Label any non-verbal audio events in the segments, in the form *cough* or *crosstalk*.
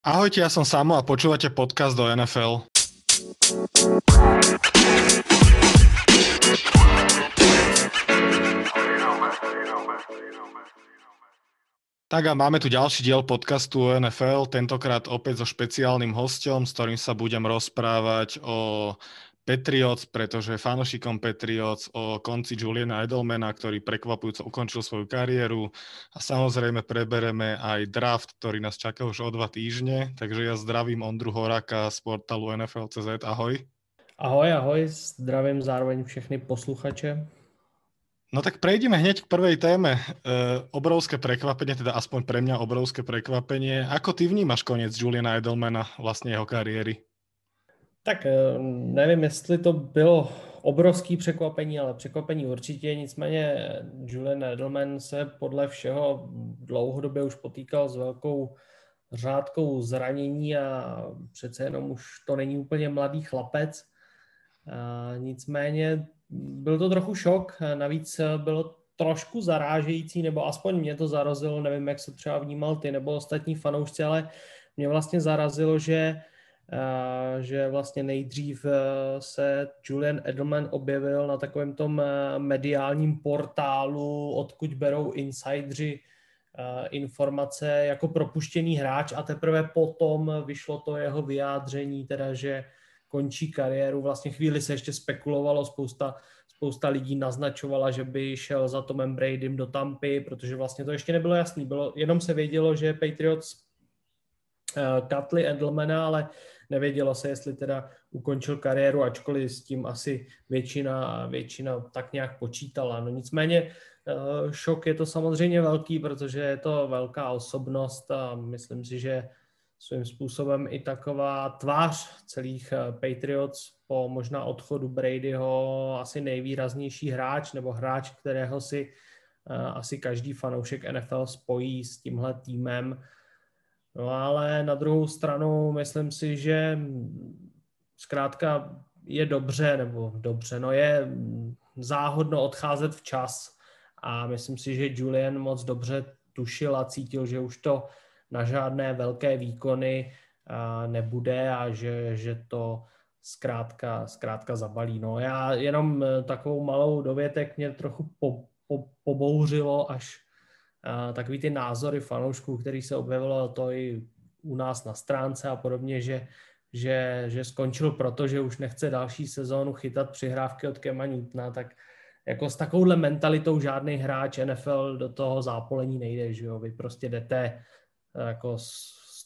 Ahojte, ja som Samo a počúvate podcast do NFL. Tak a máme tu ďalší diel podcastu NFL, tentokrát opäť so špeciálnym hostom, s ktorým sa budem rozprávať o Patriots, pretože fanošikom Patriots o konci Juliana Edelmana, ktorý prekvapujúco ukončil svoju kariéru a samozrejme prebereme aj draft, ktorý nás čaká už o dva týždne, takže ja zdravím Ondru Horaka z portálu NFL.cz, ahoj. Ahoj, ahoj, zdravím zároveň všechny posluchače. No tak prejdeme hneď k prvej téme. E, obrovské prekvapenie, teda aspoň pre mňa obrovské prekvapenie. Ako ty vnímaš koniec Juliana Edelmana, vlastne jeho kariéry? Tak eh, nevím, jestli to bylo obrovský překvapení, ale překvapení určitě. Nicméně Julian Edelman se podle všeho dlouhodobě už potýkal s velkou řádkou zranění a přece jenom už to není úplně mladý chlapec. A nicméně byl to trochu šok, navíc bylo trošku zarážející, nebo aspoň mě to zarazilo, nevím, jak se třeba vnímal ty nebo ostatní fanoušci, ale mě vlastně zarazilo, že že vlastně nejdřív e, se Julian Edelman objevil na takovém tom e, mediálním portálu, odkud berou insidři informace jako propuštěný hráč a teprve potom vyšlo to jeho vyjádření, teda že končí kariéru. Vlastně chvíli se ještě spekulovalo, spousta, spousta lidí naznačovala, že by šel za Tomem Bradym do Tampy, protože vlastně to ještě nebylo jasný. Bylo, jenom se vědělo, že Patriots Katli Edelmana, ale Nevědělo se, jestli teda ukončil kariéru, ačkoliv s tím asi většina, většina tak nějak počítala. No nicméně eh, šok je to samozřejmě velký, protože je to velká osobnost a myslím si, že svým způsobem i taková tvář celých eh, Patriots po možná odchodu Bradyho asi nejvýraznější hráč nebo hráč, kterého si eh, asi každý fanoušek NFL spojí s tímhle týmem No ale na druhou stranu myslím si, že zkrátka je dobře, nebo dobře, no je záhodno odcházet včas a myslím si, že Julian moc dobře tušil a cítil, že už to na žádné velké výkony nebude a že, že to zkrátka, zkrátka zabalí. No já jenom takovou malou dovětek mě trochu po, po, pobouřilo, až takový ty názory fanoušků, který se objevilo to i u nás na stránce a podobně, že, že, že skončil proto, že už nechce další sezónu chytat přihrávky od Kema Newtona, tak jako s takovouhle mentalitou žádný hráč NFL do toho zápolení nejde, že jo, vy prostě jdete jako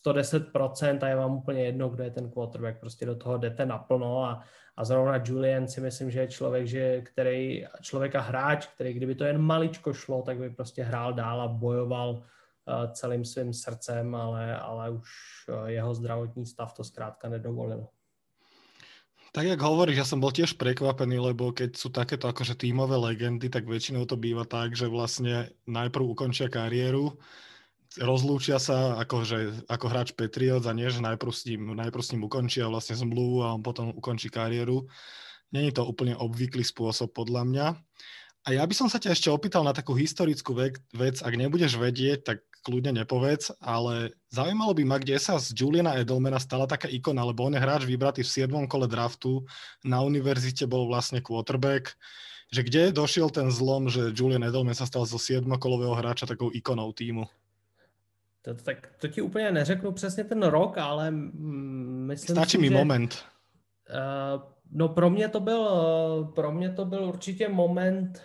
110% a je vám úplně jedno, kdo je ten quarterback, prostě do toho jdete naplno a, a zrovna Julian si myslím, že je člověk, že, který, člověk a hráč, který kdyby to jen maličko šlo, tak by prostě hrál dál a bojoval uh, celým svým srdcem, ale, ale už uh, jeho zdravotní stav to zkrátka nedovolil. Tak jak hovoríš, ja som bol tiež prekvapený, lebo keď sú takéto akože tímové legendy, tak väčšinou to býva tak, že vlastne najprv ukončia kariéru, rozlúčia sa ako, že, ako hráč Patriots a nie, že najprv s, ním, najprv s ním ukončia vlastne zmluvu a on potom ukončí kariéru. Není to úplne obvyklý spôsob podľa mňa. A ja by som sa ťa ešte opýtal na takú historickú vec, ak nebudeš vedieť, tak kľudne nepovedz, ale zaujímalo by ma, kde sa z Juliana Edelmana stala taká ikona, lebo on je hráč vybratý v 7. kole draftu, na univerzite bol vlastne quarterback, že kde došiel ten zlom, že Julian Edelman sa stal zo 7-kolového hráča takou ikonou týmu? To, tak to ti úplně neřeknu přesně ten rok, ale myslím Stačí si, mi že, moment. Uh, no pro mě to byl, pro mě to byl určitě moment,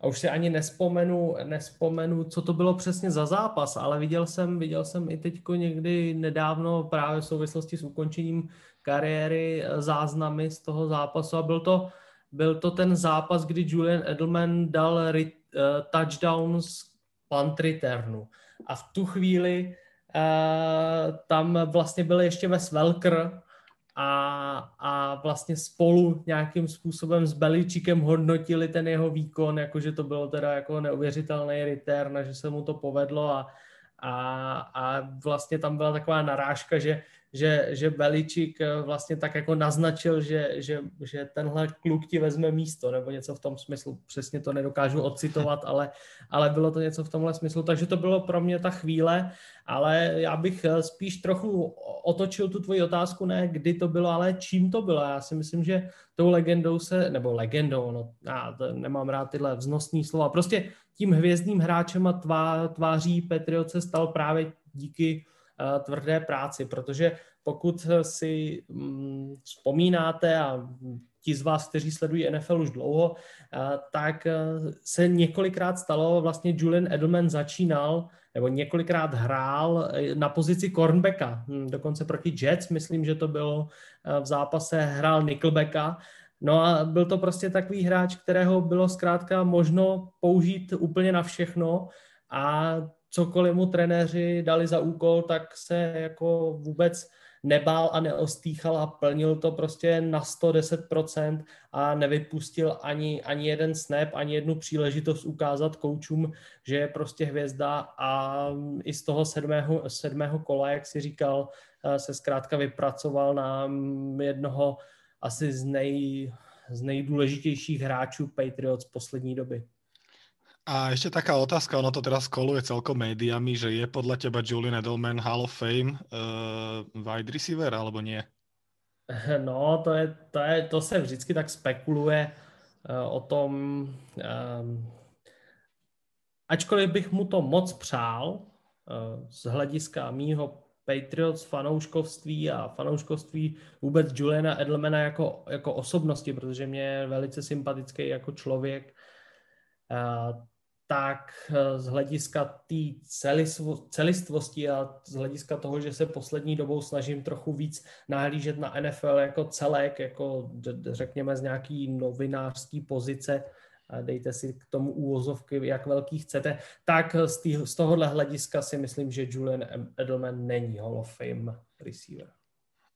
a už si ani nespomenu, nespomenu, co to bylo přesně za zápas, ale viděl jsem, viděl jsem i teďko někdy nedávno právě v souvislosti s ukončením kariéry eh, záznamy z toho zápasu a byl to, byl to ten zápas, kdy Julian Edelman dal rit, uh, touchdown z punt returnu a v tu chvíli uh, tam vlastně byl ještě Wes Welker a, a vlastně spolu nějakým způsobem s Beličíkem hodnotili ten jeho výkon, jakože to bylo teda jako neuvěřitelný return že se mu to povedlo a, a, a vlastně tam byla taková narážka, že, že, že Beličík eh, vlastně tak jako naznačil, že, že, že tenhle kluk ti vezme místo, nebo něco v tom smyslu. Přesně to nedokážu ocitovat, *laughs* ale, ale bylo to něco v tomhle smyslu. Takže to bylo pro mě ta chvíle, ale já bych eh, spíš trochu otočil tu tvoji otázku, ne kdy to bylo, ale čím to bylo. Já si myslím, že tou legendou se, nebo legendou, no, já nemám rád tyhle vznosní slova, prostě tím hvězdným hráčem a tvá, tváří Petriot se stal právě díky tvrdé práci, protože pokud si um, vzpomínáte a ti z vás, kteří sledují NFL už dlouho, uh, tak uh, se několikrát stalo, vlastně Julian Edelman začínal nebo několikrát hrál na pozici cornbacka, hm, dokonce proti Jets, myslím, že to bylo v zápase, hrál nickelbacka. No a byl to prostě takový hráč, kterého bylo zkrátka možno použít úplně na všechno a cokoliv mu trenéři dali za úkol, tak se jako vůbec nebál a neostýchal a plnil to prostě na 110% a nevypustil ani, ani jeden snap, ani jednu příležitost ukázat koučům, že je prostě hvězda a i z toho sedmého, sedmého kola, jak si říkal, se zkrátka vypracoval na jednoho asi z, nej, z nejdůležitějších hráčů Patriots poslední doby. A ešte taká otázka, ono to teraz koluje celkom médiami, že je podľa teba Julian Edelman Hall of Fame uh, wide receiver, alebo nie? *laughs* No, to, je, to, je, to se vždycky tak spekuluje uh, o tom, um, ačkoliv bych mu to moc přál, uh, z hlediska mýho Patriots fanouškovství a fanouškovství vůbec Juliana Edelmana jako, jako osobnosti, protože mě je velice sympatický jako člověk, tak e, z hlediska té celistvosti a z hlediska toho, že se poslední dobou snažím trochu víc nahlížet na NFL jako celek, jako řekněme z nějaký novinářský pozice, dejte si k tomu úvozovky, jak velký chcete, tak z, tý, z tohohle hlediska si myslím, že Julian Edelman není Hall of Fame receiver.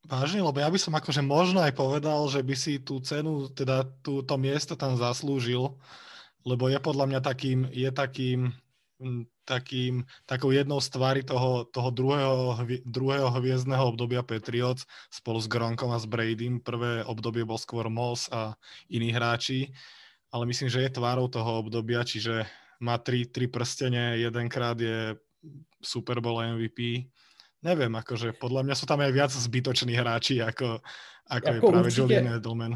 Vážne, lebo ja by som akože možno aj povedal, že by si tú cenu, teda tú, to miesto tam zaslúžil, lebo je podľa mňa takým, je takým, takým, takou jednou z tvári toho, toho druhého, druhého hviezdného obdobia Patriots spolu s Gronkom a s Bradym. Prvé obdobie bol skôr Moss a iní hráči ale myslím, že je tvárou toho obdobia, čiže má tri, tri prstene, jedenkrát je Super Bowl MVP. Neviem, akože podľa mňa sú tam aj viac zbytoční hráči, ako, ako, ako je práve určite, Julian Edelman.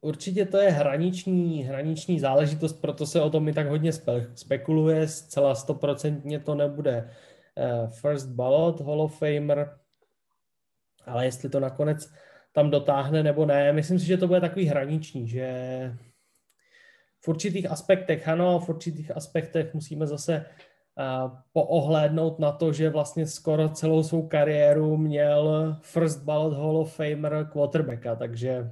Určitě to je hraniční, hraniční záležitost, proto se o tom i tak hodně spe, spekuluje. Zcela stoprocentně to nebude uh, first ballot Hall of Famer, ale jestli to nakonec tam dotáhne nebo ne, myslím si, že to bude takový hraniční, že v určitých aspektech ano, v určitých aspektech musíme zase uh, poohlédnout na to, že vlastně skoro celou svou kariéru měl first ballot Hall of Famer quarterbacka, takže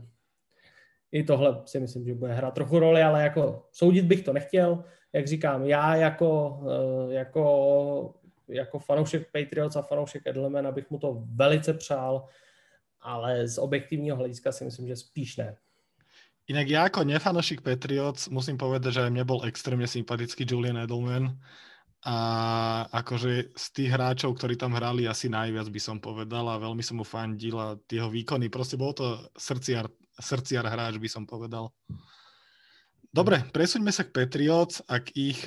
i tohle si myslím, že bude hrát trochu roli, ale jako soudit bych to nechtěl. Jak říkám, já jako, uh, jako, jako fanoušek Patriots a fanoušek Edelmana bych mu to velice přál, ale z objektivního hlediska si myslím, že spíš ne. Inak ja ako nefanošik Patriots musím povedať, že aj mne bol extrémne sympatický Julian Edelman a akože z tých hráčov, ktorí tam hrali asi najviac by som povedal a veľmi som mu fandil a jeho výkony, proste bol to srdciar, srdciar hráč by som povedal. Dobre, presuňme sa k Patriots a k ich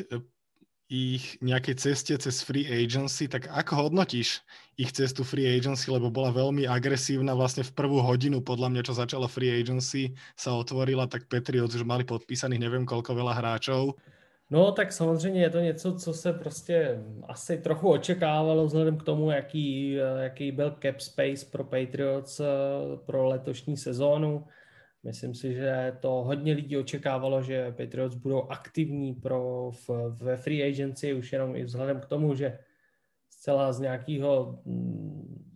ich nejakej ceste cez free agency, tak ako hodnotíš ich cestu free agency, lebo bola veľmi agresívna vlastne v prvú hodinu, podľa mňa, čo začala free agency, sa otvorila, tak Patriots už mali podpísaných neviem koľko veľa hráčov. No tak samozřejmě je to něco, co se prostě asi trochu očekávalo vzhledem k tomu, jaký, jaký byl cap space pro Patriots eh, pro letošní sezónu. Myslím si, že to hodně lidí očekávalo, že Patriots budou aktivní pro v, ve free agency, už jenom i vzhledem k tomu, že zcela z nějakého mm,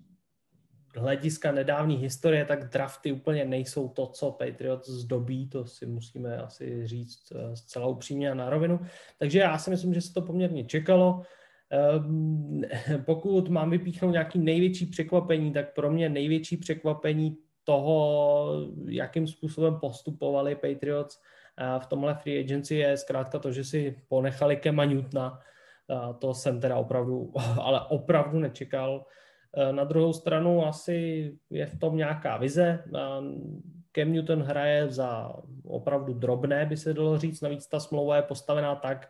hlediska nedávné historie, tak drafty úplně nejsou to, co Patriots zdobí, to si musíme asi říct eh, zcela upřímně a na rovinu. Takže já si myslím, že se to poměrně čekalo. Ehm, *laughs* pokud mám vypíchnout nějaký největší překvapení, tak pro mě největší překvapení toho, jakým způsobem postupovali Patriots eh, v tomhle free agency je zkrátka to, že si ponechali Kema Newtona. To jsem teda opravdu, *laughs* ale opravdu nečekal. Na druhou stranu asi je v tom nějaká vize. Cam Newton hraje za opravdu drobné, by se dalo říct. Navíc ta smlouva je postavená tak, Eh,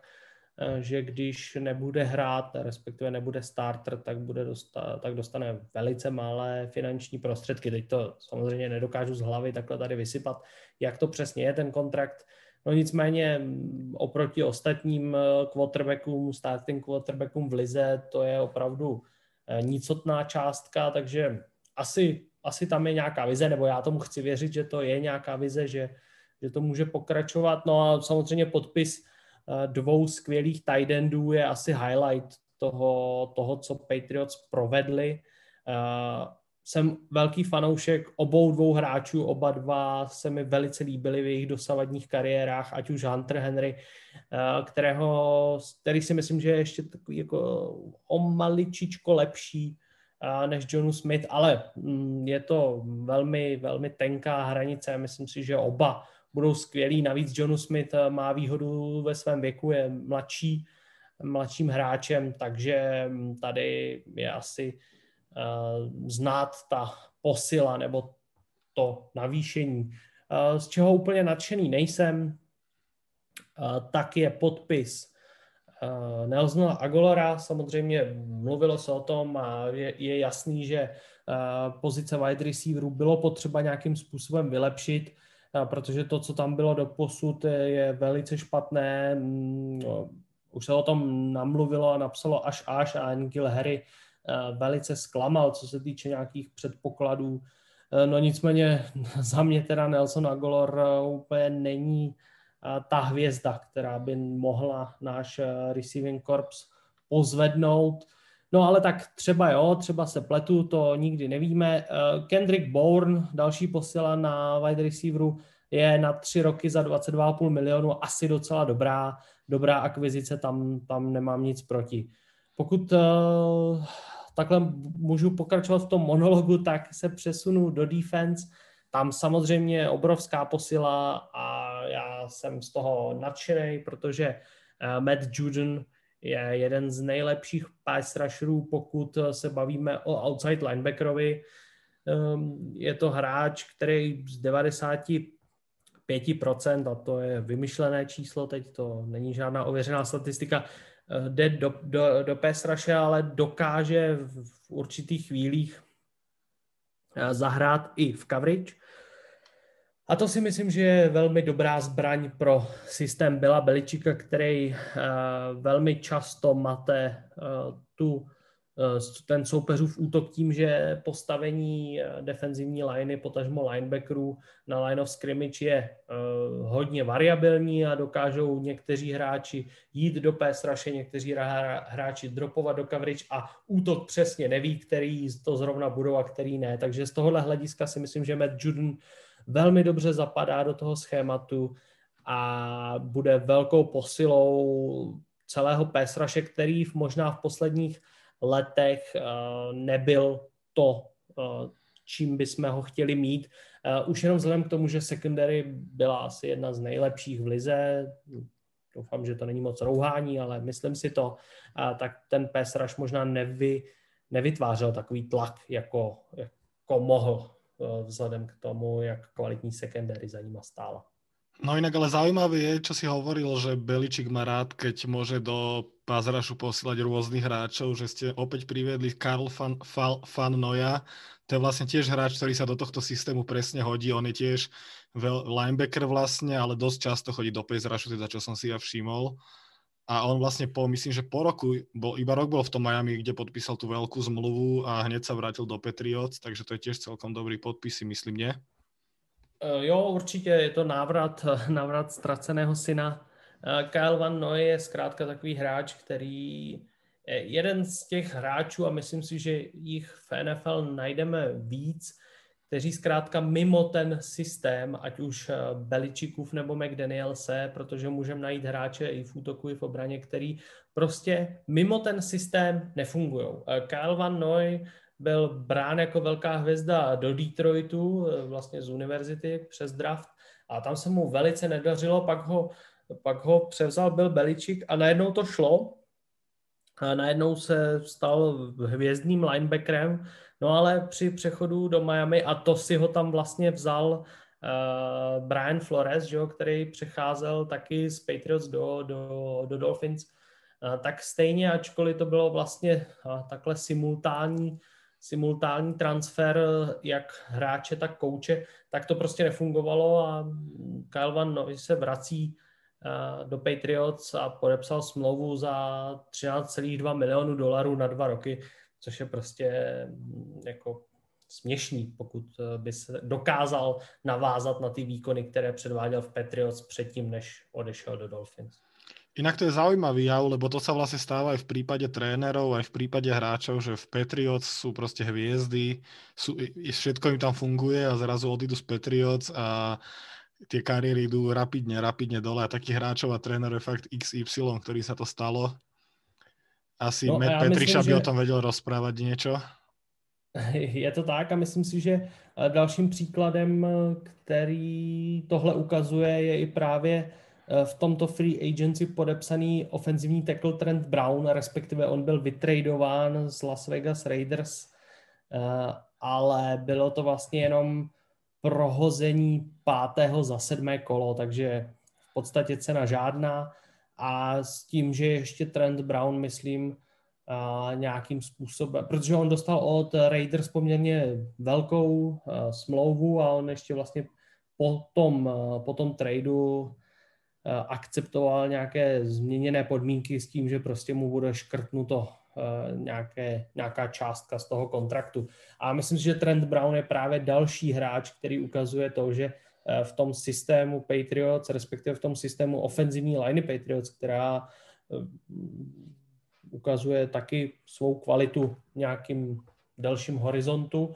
že když nebude hrát, respektive nebude starter, tak, bude dostat, tak dostane velice malé finanční prostředky. Teď to samozřejmě nedokážu z hlavy takhle tady vysypat, jak to přesně je ten kontrakt. No nicméně mm, oproti ostatním eh, quarterbackům, starting quarterbackům v lize, to je opravdu eh, nicotná částka, takže asi, asi tam je nějaká vize, nebo já tomu chci věřit, že to je nějaká vize, že, že to může pokračovat. No a samozřejmě podpis Eh, dvou skvělých tight endů je asi highlight toho, toho co Patriots provedli. Eh, jsem velký fanoušek obou dvou hráčů, oba dva se mi velice líbili v jejich dosavadních kariérách, ať už Hunter Henry, eh, kterého, který si myslím, že je ještě takový jako o maličičko lepší než Jonu Smith, ale mm, je to velmi, velmi tenká hranice. Myslím si, že oba budou skvělí. Navíc Jonu Smith eh, má výhodu ve svém věku, je mladší, mladším hráčem, takže mm, tady je asi uh, znát ta posila nebo to navýšení. Uh, z čeho úplně nadšený nejsem, uh, tak je podpis Nelsona Agolora. Samozřejmě mluvilo se o tom a je, je jasný, že pozice wide receiverů bylo potřeba nějakým způsobem vylepšit protože to, co tam bylo do posud, je velice špatné. Mm, no, už se o tom namluvilo a napsalo až až a Nikhil Harry eh, velice zklamal, co se týče nějakých předpokladů. Eh, no nicméně *laughs* za mě teda Nelson Agolor eh, úplně není ta hvězda, která by mohla náš receiving corps pozvednout. No ale tak třeba jo, třeba se pletu, to nikdy nevíme. Eh, Kendrick Bourne, další posila na wide receiveru, je na tři roky za 22,5 milionu asi docela dobrá, dobrá akvizice, tam, tam nemám nic proti. Pokud uh, takhle můžu pokračovat v tom monologu, tak se přesunu do defense. Tam samozřejmě obrovská posila a já jsem z toho nadšený, protože uh, Matt Juden je jeden z nejlepších pass rusherů, pokud se bavíme o outside linebackerovi. Ehm, je to hráč, který z 95%, a to je vymyšlené číslo, teď to není žádná ověřená statistika, eh, jde do, do, do pass rushe, ale dokáže v určitých chvílích eh, zahrát i v coverage a to si myslím, že je velmi dobrá zbraň pro systém Byla Beličika, který uh, velmi často mate uh, tu, uh, ten soupeřův útok tím, že postavení defenzivní liney, potažmo linebackerů na line of scrimmage je hodně variabilní a dokážou někteří hráči jít do pass rushe, někteří hráči dropovat do coverage a útok přesně neví, který to zrovna budou a který ne. Takže z tohohle hlediska si myslím, že Matt Juden velmi dobře zapadá do toho schématu a bude velkou posilou celého pesraše, který v možná v posledních letech uh, nebyl to, uh, čím bychom ho chtěli mít. Uh, už jenom vzhledem k tomu, že secondary byla asi jedna z nejlepších v lize, doufám, že to není moc rouhání, ale myslím si to, tak ten pesraš možná nevy, nevytvářel takový tlak, jako, jako mohl Eh, vzhledem k tomu, jak kvalitní secondary za nima stála. No inak ale zaujímavé je, čo si hovoril, že Beličik má rád, keď môže do pázrašu posílať rôznych hráčov, že ste opäť priviedli Karl fan, fan, fan Noja. To je vlastne tiež hráč, ktorý sa do tohto systému presne hodí. On je tiež linebacker vlastne, ale dosť často chodí do pázrašu, teda čo som si ja všimol a on vlastne po, myslím, že po roku, bol, iba rok bol v tom Miami, kde podpísal tú veľkú zmluvu a hneď sa vrátil do Patriots, takže to je tiež celkom dobrý podpis, si myslím, nie? E, jo, určitě je to návrat, *laughs* návrat ztraceného syna. E, Kyle Van Noy je zkrátka takový hráč, který je jeden z těch hráčů a myslím si, že jich v NFL najdeme víc, kteří zkrátka mimo ten systém, ať už eh, Beličikův nebo McDanielse, protože můžeme najít hráče i v útoku, i v obraně, který prostě mimo ten systém nefungují. Eh, Kyle Van Noy byl brán jako velká hvězda do Detroitu, eh, vlastně z univerzity přes draft a tam se mu velice nedařilo, pak ho, pak ho převzal byl Beličik a najednou to šlo A najednou se stal hvězdným linebackerem, no ale při přechodu do Miami, a to si ho tam vlastně vzal uh, Brian Flores, že jo, který přecházel taky z Patriots do, do, do Dolphins, uh, tak stejně, ačkoliv to bylo vlastně uh, takhle simultánní, simultánní transfer jak hráče, tak kouče, tak to prostě nefungovalo a Kyle Van Noy se vrací do Patriots a podepsal smlouvu za 13,2 milionů dolarů na dva roky, což je prostě mm, jako směšný, pokud eh, by se dokázal navázat na ty výkony, které předváděl v Patriots předtím, než odešel do Dolphins. Inak to je zaujímavý jav, lebo to sa vlastne stáva aj v prípade trénerov, aj v prípade hráčov, že v Patriots sú proste hviezdy, sú, všetko im tam funguje a zrazu odídu z Patriots a tie kariéry idú rapidne, rapidne dole a takých hráčov a trénerov je fakt XY, ktorý sa to stalo. Asi no, Matt Petriša by že... o tom vedel rozprávať niečo. Je to tak a myslím si, že eh, dalším příkladem, eh, který tohle ukazuje, je i právě eh, v tomto free agency podepsaný ofenzivní tackle Trent Brown, respektive on byl vytradován z Las Vegas Raiders, ale bylo to vlastně jenom prohození pátého za sedmé kolo, takže v podstatě cena žádná a s tím, že ještě Trent Brown, myslím, a nějakým způsobem, protože on dostal od Raiders poměrně velkou smlouvu a on ještě vlastně po tom, po tom tradu akceptoval nějaké změněné podmínky s tím, že prostě mu bude škrtnuto nějaké, nějaká částka z toho kontraktu. A myslím si, že Trent Brown je právě další hráč, který ukazuje to, že v tom systému Patriots, respektive v tom systému ofenzivní liney Patriots, která eh, ukazuje taky svou kvalitu nějakým delším horizontu,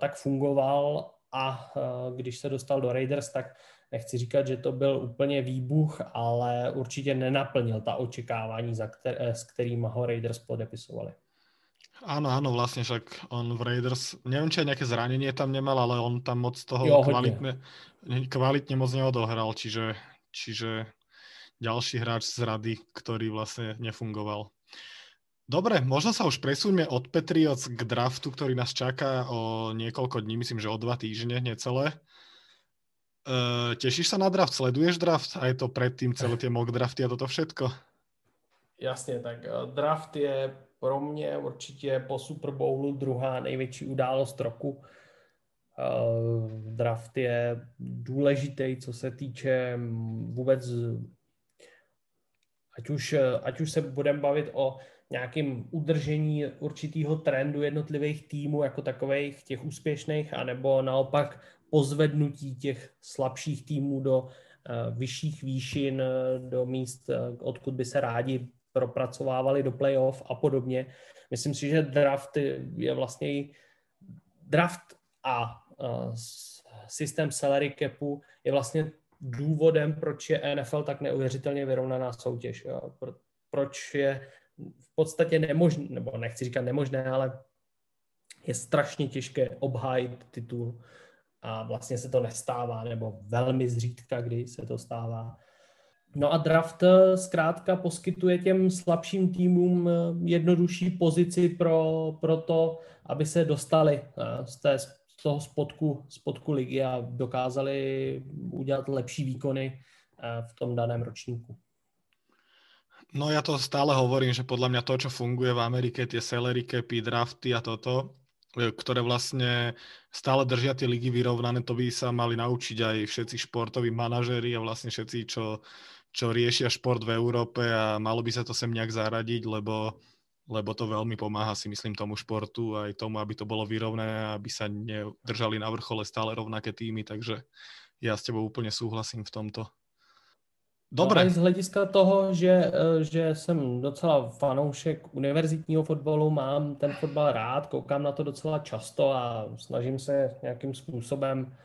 tak fungoval a když se dostal do Raiders, tak nechci říkat, že to byl úplně výbuch, ale určitě nenaplnil ta očekávání, za kter- eh, s kterými ho Raiders podepisovali. Áno, áno, vlastne však on v Raiders, neviem, či aj nejaké zranenie tam nemal, ale on tam moc toho jo, kvalitne, kvalitne moc neodohral, čiže, čiže ďalší hráč z rady, ktorý vlastne nefungoval. Dobre, možno sa už presúňme od Patriots k draftu, ktorý nás čaká o niekoľko dní, myslím, že o dva týždne, necelé. Uh, tešíš sa na draft? Sleduješ draft? A je to predtým celé tie mock drafty a toto všetko? Jasně, tak eh, draft je pro mě určitě po Super Bowlu druhá největší událost roku. Uh, draft je důležitý, co se týče vůbec, ať už, ať už se budeme bavit o nějakým udržení určitého trendu jednotlivých týmů jako takových, těch úspěšných, anebo naopak pozvednutí těch slabších týmů do uh, vyšších výšin, eh, do míst, odkud by se rádi propracovávali do playoff a podobně. Myslím si, že draft je vlastně draft a systém salary capu je vlastně důvodem, proč je NFL tak neuvěřitelně vyrovnaná soutěž. Jo? Pro, proč je v podstatě nemožné, nebo nechci říkat nemožné, ale je strašně těžké obhájit titul a vlastně se to nestává, nebo velmi zřídka, kdy se to stává. No a draft eh, zkrátka poskytuje těm slabším týmům eh, jednodušší pozici pro, pro to, aby se dostali eh, z, té, z toho spodku, spodku ligy a dokázali udělat lepší výkony v tom daném ročníku. No ja to stále hovorím, že podľa mňa to, čo funguje v Amerike, tie salary capy, drafty a toto, ktoré vlastne stále držia tie ligy vyrovnané, to by sa mali naučiť aj všetci športoví manažéri a vlastne všetci, čo, čo riešia šport v Európe a malo by sa to sem nejak zaradiť, lebo, lebo to veľmi pomáha si myslím tomu športu aj tomu, aby to bolo vyrovnané, aby sa nedržali na vrchole stále rovnaké týmy, takže ja s tebou úplne súhlasím v tomto. Dobré. No z hlediska toho, že, eh, že jsem docela fanoušek univerzitního fotbalu, mám ten fotbal rád, koukám na to docela často a snažím se nějakým způsobem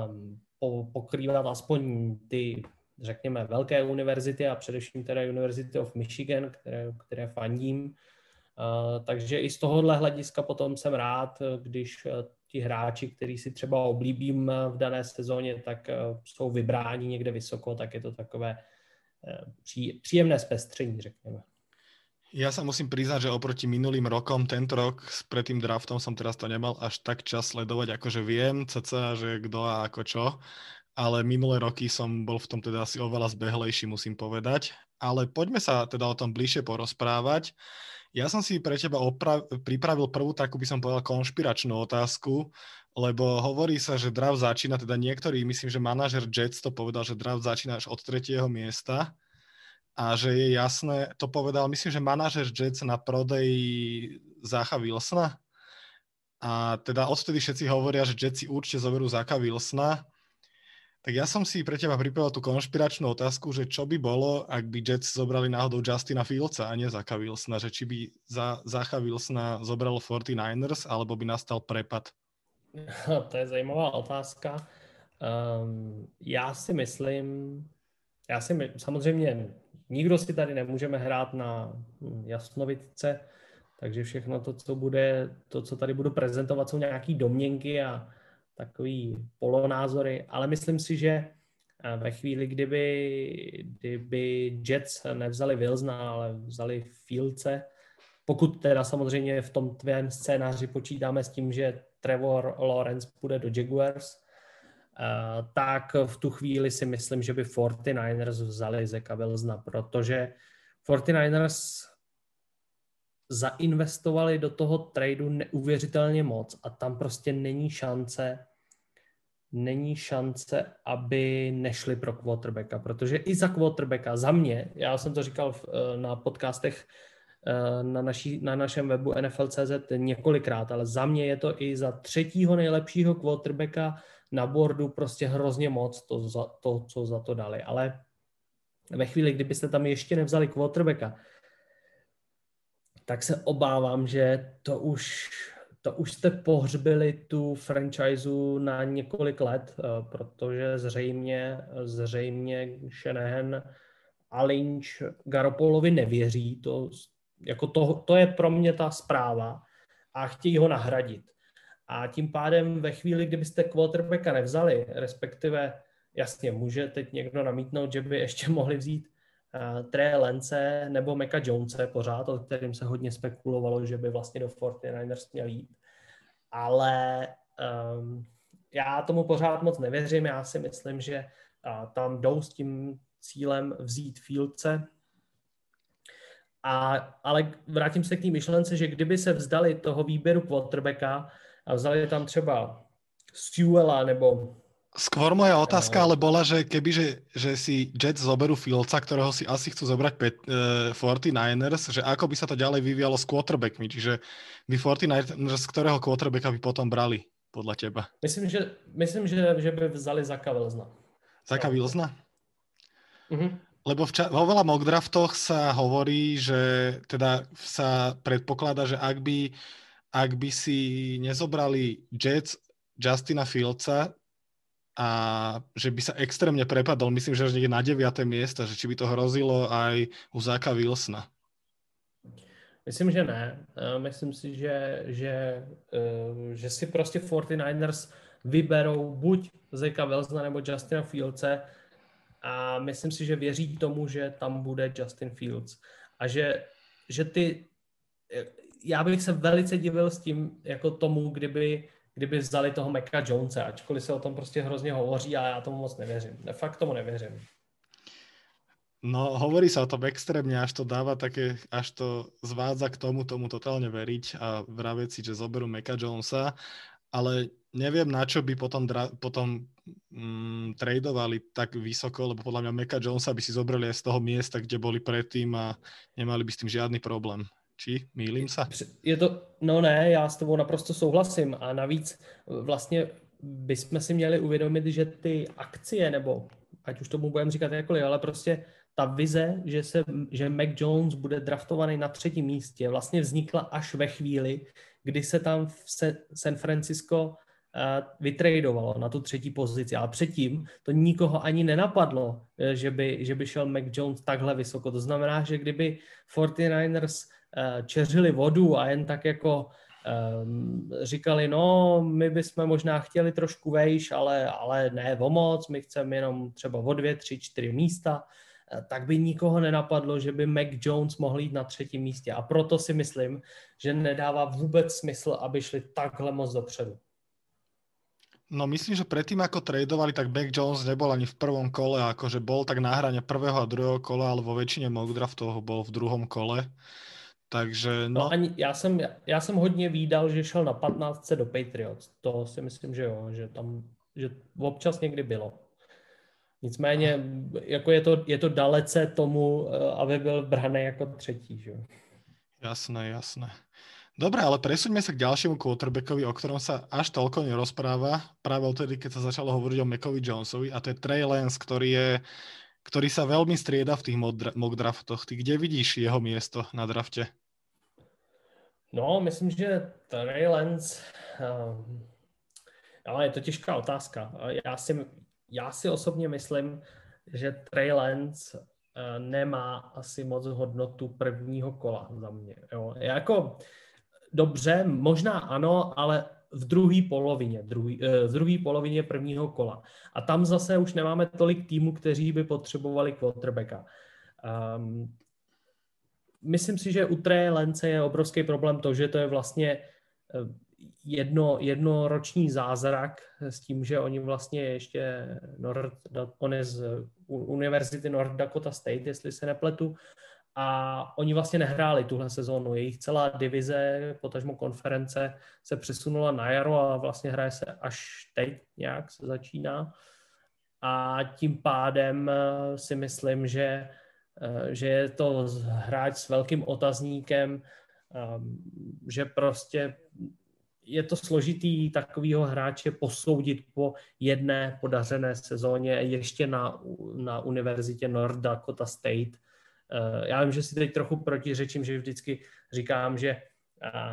um, pokrývat aspoň ty, řekněme, velké univerzity a především teda University of Michigan, které, které fandím. Takže i z tohohle hlediska potom jsem rád, když eh, ti hráči, který si třeba oblíbím eh, v dané sezóně, tak eh, jsou vybráni někde vysoko, tak je to takové příjemné zpestření, řekněme. Ja sa musím priznať, že oproti minulým rokom, tento rok s pred tým draftom som teraz to nemal až tak čas sledovať, akože viem cca, že kto a ako čo, ale minulé roky som bol v tom teda asi oveľa zbehlejší, musím povedať. Ale poďme sa teda o tom bližšie porozprávať. Ja som si pre teba opra- pripravil prvú takú, by som povedal, konšpiračnú otázku, lebo hovorí sa, že draft začína, teda niektorí, myslím, že manažer Jets to povedal, že draft začína až od tretieho miesta a že je jasné, to povedal, myslím, že manažer Jets na prodej Zacha Wilsona. A teda odtedy všetci hovoria, že Jetsi určite zoberú Zaka Wilsona. Tak ja som si pre teba pripravil tú konšpiračnú otázku, že čo by bolo, ak by Jets zobrali náhodou Justina Fieldsa a nie Zaka Wilsona, že či by za Zacha Wilsona zobralo 49ers, alebo by nastal prepad? *laughs* To je zajímavá otázka. Um, já si myslím, já si my, samozřejmě nikdo si tady nemůžeme hrát na jasnovitce, takže všechno to, co bude, to, co tady budu prezentovat, jsou nějaké domněnky a takový polonázory, ale myslím si, že eh, ve chvíli, kdyby, kdyby Jets nevzali Wilsona, ale vzali Fieldse, pokud teda samozřejmě v tom tvém scénáři počítáme s tím, že Trevor Lawrence půjde do Jaguars, Eh, tak v tu chvíli si myslím, že by 49ers vzali Zeka Wilsona, protože 49ers zainvestovali do toho tradu neuvěřitelně moc a tam prostě není šance, není šance, aby nešli pro quarterbacka, protože i za quarterbacka, za mě, já jsem to říkal eh, na podcastech eh, na, naší, na našem webu NFL.cz několikrát, ale za mě je to i za třetího nejlepšího quarterbacka na boardu prostě hrozně moc to, za, to, co za to dali. Ale ve chvíli, kdybyste tam ještě nevzali quarterbacka, tak se obávám, že to už, to už jste pohřbili tu franchise na několik let, eh, protože zřejmě, zřejmě Shanahan a Lynch Garopolovi nevěří. To, jako to, to je pro mě ta zpráva a chtějí ho nahradit. A tím pádem ve chvíli, kdybyste quarterbacka nevzali, respektive jasně, může teď někdo namítnout, že by ještě mohli vzít Trey Lance nebo Meka Jonese pořád, o kterým se hodně spekulovalo, že by vlastně do 49ers měl jít. Ale um, já tomu pořád moc nevěřím, já si myslím, že uh, tam jdou s tím cílem vzít Fieldce, a, ale vrátím se k té myšlence, že kdyby se vzdali toho výběru quarterbacka, a vzali tam třeba Sewella nebo Skôr moja otázka ale bola, že keby, že, že si Jets zoberú Fieldsa, ktorého si asi chcú zobrať pet, uh, 49ers, že ako by sa to ďalej vyvíjalo s quarterbackmi, čiže vy 49ers z ktorého quarterbacka by potom brali, podľa teba? Myslím, že, myslím, že, že by vzali Zaka Wilsona. Zaka Wilsona? Uh-huh. Lebo v ča- vo veľa mock draftoch sa hovorí, že teda sa predpokladá, že ak by ak by si nezobrali Jets Justina Fieldsa a že by sa extrémne prepadol, myslím, že až niekde na 9. miesta, že či by to hrozilo aj u Zaka Wilsona. Myslím, že ne. Myslím si, že, že, eh, že si prostě 49ers vyberou buď Zeka Wilsona nebo Justina Fieldse a myslím si, že věří tomu, že tam bude Justin Fields. A že, že ty já bych se velice divil s tím, jako tomu, kdyby, kdyby vzali toho Meka Jonesa, ačkoliv se o tom prostě hrozně hovoří a já tomu moc nevěřím. De fakt tomu nevěřím. No, hovorí sa o tom extrémne, až to dáva také, až to zvádza k tomu, tomu totálne veriť a vraviť si, že zoberú Meka Jonesa, ale neviem, na čo by potom, dra- potom mm, tradovali tak vysoko, lebo podľa mňa Meka Jonesa by si zobrali aj z toho miesta, kde boli predtým a nemali by s tým žiadny problém. Či? Mýlím se? Je to, no ne, já s tebou naprosto souhlasím a navíc vlastně bychom si měli uvědomit, že ty akcie, nebo ať už tomu budeme říkat jakkoliv, ale prostě ta vize, že, se, že Mac Jones bude draftovaný na třetím místě, vlastně vznikla až ve chvíli, kdy se tam v San Francisco uh, vytradovalo na tu třetí pozici. Ale předtím to nikoho ani nenapadlo, eh, že by, že by šel Mac Jones takhle vysoko. To znamená, že kdyby 49ers Eh, čeřili vodu a jen tak jako um, říkali, no, my bychom možná chtěli trošku vejš, ale, ale ne o moc, my chceme jenom třeba o dvě, tři, čtyři místa, tak by nikoho nenapadlo, že by Mac Jones mohl jít na třetím místě. A proto si myslím, že nedává vůbec smysl, aby šli takhle moc dopředu. No myslím, že predtým ako tradovali, tak Mac Jones nebol ani v prvom kole, akože bol tak na hrane prvého a druhého kola, ale vo väčšine mock draftov bol v druhom kole. Takže no. no ani, já, jsem, já jsem hodně výdal, že šel na 15 do Patriots. To si myslím, že jo, že tam že občas někdy bylo. Nicméně, jako je to, je to dalece tomu, eh, aby byl braný jako třetí. Že? Jasné, jasné. Dobre, ale presuňme sa k ďalšiemu quarterbackovi, o ktorom sa až toľko nerozpráva, práve odtedy, keď sa začalo hovoriť o Mekovi Jonesovi, a to je Trey Lance, ktorý, je, ktorý sa veľmi strieda v tých mock draftoch. Ty kde vidíš jeho miesto na drafte? No, myslím, že Trey Lance, um, ale je to těžká otázka. Já si, já si osobně myslím, že Trey Lance uh, nemá asi moc hodnotu prvního kola za mě. Jo. Jako, dobře, možná ano, ale v druhé polovině, druhý, eh, v druhé polovině prvního kola. A tam zase už nemáme tolik týmů, kteří by potřebovali quarterbacka. Um, myslím si, že u Trey Lence je obrovský problém to, že to je vlastně eh, jedno, jednoroční zázrak s tím, že oni vlastně ještě Nord, on je z Univerzity North Dakota State, jestli se nepletu, a oni vlastně nehráli tuhle sezónu. Jejich celá divize, potažmo konference se přesunula na jaro a vlastně hraje se až teď nějak se začíná. A tím pádem eh, si myslím, že, že je to hráč s velkým otazníkem, ehm, že prostě je to složitý takového hráče posoudit po jedné podařené sezóně ještě na, na univerzitě North Dakota State, Eh, já vím, že si teď trochu protiřečím, že vždycky říkám, že eh,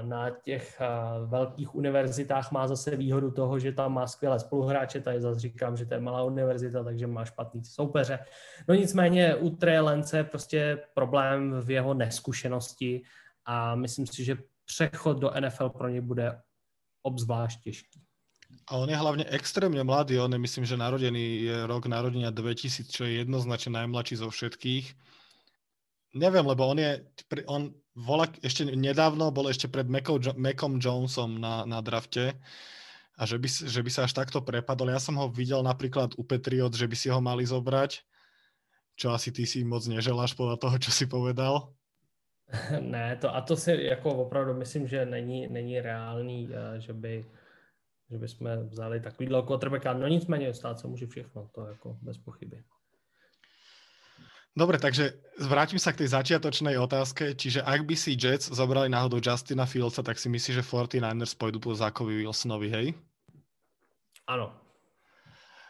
na těch velkých univerzitách má zase výhodu toho, že tam má skvělé spoluhráče, tady zase říkám, že to je malá univerzita, takže má špatný soupeře. No nicméně u Trelence je prostě problém v jeho neskušenosti a myslím si, že přechod do NFL pro ně bude obzvlášť těžký. A on je hlavně extrémně mladý, on je, myslím, že narodený je rok narodenia 2000, čo je jednoznačně najmladší zo všetkých Neviem, lebo on je, on vola, ešte nedávno bol ešte pred Macom Jonesom na, na drafte a že by, že by sa až takto prepadol. Ja som ho videl napríklad u Patriot, že by si ho mali zobrať, čo asi ty si moc neželáš podľa toho, čo si povedal. *laughs* Ne, to, a to si jako opravdu myslím, že není, není reálný, eh, že by, že by jsme vzali takový quarterbacka. No nicméně stát se může všechno, to jako bez pochyby. Dobre, takže vrátim sa k tej začiatočnej otázke. Čiže ak by si Jets zobrali náhodou Justina Fieldsa, tak si myslíš, že 49ers pôjdu po Zákovi Wilsonovi, hej? Áno.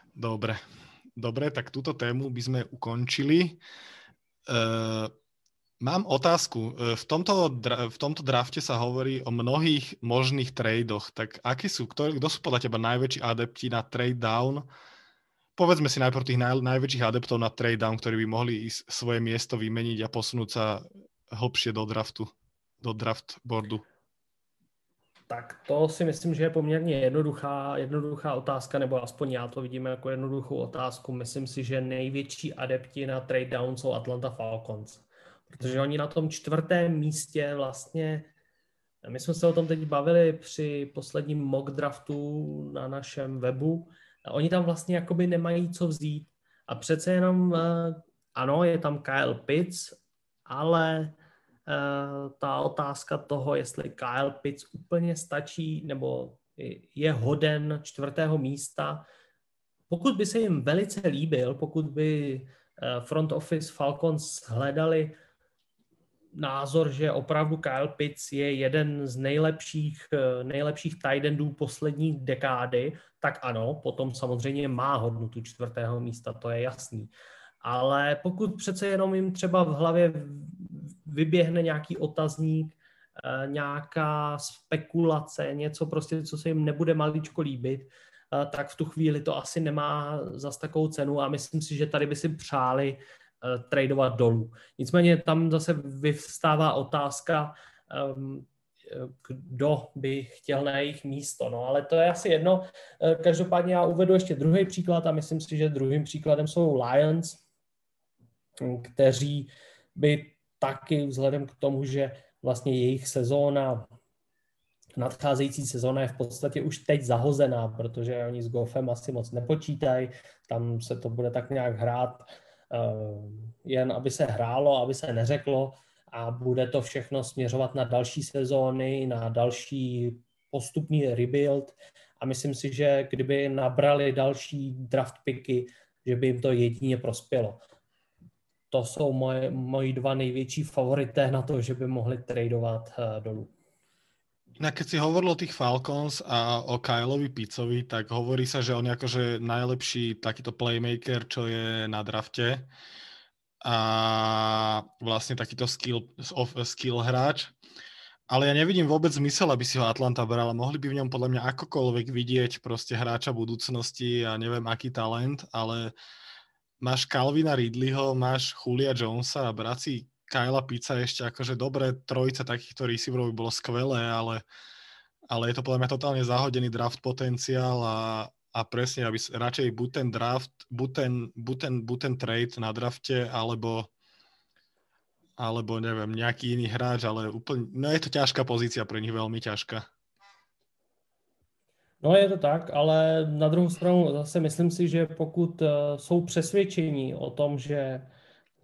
Dobre. Dobre, tak túto tému by sme ukončili. Uh, mám otázku. E, v tomto, v tomto drafte sa hovorí o mnohých možných tradoch. Tak akí sú, kto, kto sú podľa teba najväčší adepti na trade down povedzme si najprv tých naj, najväčších adeptov na trade down, ktorí by mohli ísť svoje miesto vymeniť a posunúť sa hlbšie do draftu, do draft boardu. Tak to si myslím, že je poměrně jednoduchá, jednoduchá otázka, nebo aspoň já to vidím jako jednoduchou otázku. Myslím si, že největší adepti na trade down jsou Atlanta Falcons. Protože oni na tom čtvrtém místě vlastně, my jsme se o tom teď bavili při posledním mock draftu na našem webu, oni tam vlastně jakoby nemají co vzít. A přece jenom, eh, ano, je tam Kyle Pitts, ale uh, ta otázka toho, jestli Kyle Pitts úplně stačí, nebo je hoden čtvrtého místa, pokud by se jim velice líbil, pokud by uh, front office Falcons hledali názor, že opravdu Kyle Pitts je jeden z nejlepších, eh, nejlepších tight endů poslední dekády, tak ano, potom samozřejmě má hodnotu čtvrtého místa, to je jasný. Ale pokud přece jenom jim třeba v hlavě vyběhne nějaký otazník, eh, nějaká spekulace, něco prostě, co se jim nebude maličko líbit, eh, tak v tu chvíli to asi nemá zas takovou cenu a myslím si, že tady by si přáli tradovat dolů. Nicméně tam zase vyvstává otázka, um, kdo by chtěl na jejich místo. No, ale to je asi jedno. Eh, každopádně já uvedu ještě druhý příklad a myslím si, že druhým příkladem jsou Lions. kteří by taky vzhledem k tomu, že vlastně jejich sezóna, nadcházející sezóna je v podstatě už teď zahozená, protože oni s golfem asi moc nepočítají, tam se to bude tak nějak hrát, jen aby se hrálo, aby se neřeklo a bude to všechno směřovat na další sezóny, na další postupný rebuild a myslím si, že kdyby nabrali další draft picky, že by jim to jedině prospělo. To jsou moje, moji dva největší favorité na to, že by mohli tradovat uh, dolů. Na keď si hovoril o tých Falcons a o Kyleovi Picovi, tak hovorí sa, že on je akože najlepší takýto playmaker, čo je na drafte a vlastne takýto skill, skill hráč. Ale ja nevidím vôbec zmysel, aby si ho Atlanta brala. Mohli by v ňom podľa mňa akokoľvek vidieť proste hráča budúcnosti a neviem aký talent, ale máš Calvina Ridleyho, máš Julia Jonesa a braci Kyla Pizza ešte akože dobré trojice takýchto receiverov by bolo skvelé, ale, ale je to podľa mňa totálne zahodený draft potenciál a, a presne, aby radšej buď ten draft, buď ten, buď ten, buď ten trade na drafte, alebo alebo neviem, nejaký iný hráč, ale úplne, no je to ťažká pozícia pre nich, veľmi ťažká. No je to tak, ale na druhou stranu zase myslím si, že pokud uh, jsou přesvědčení o tom, že,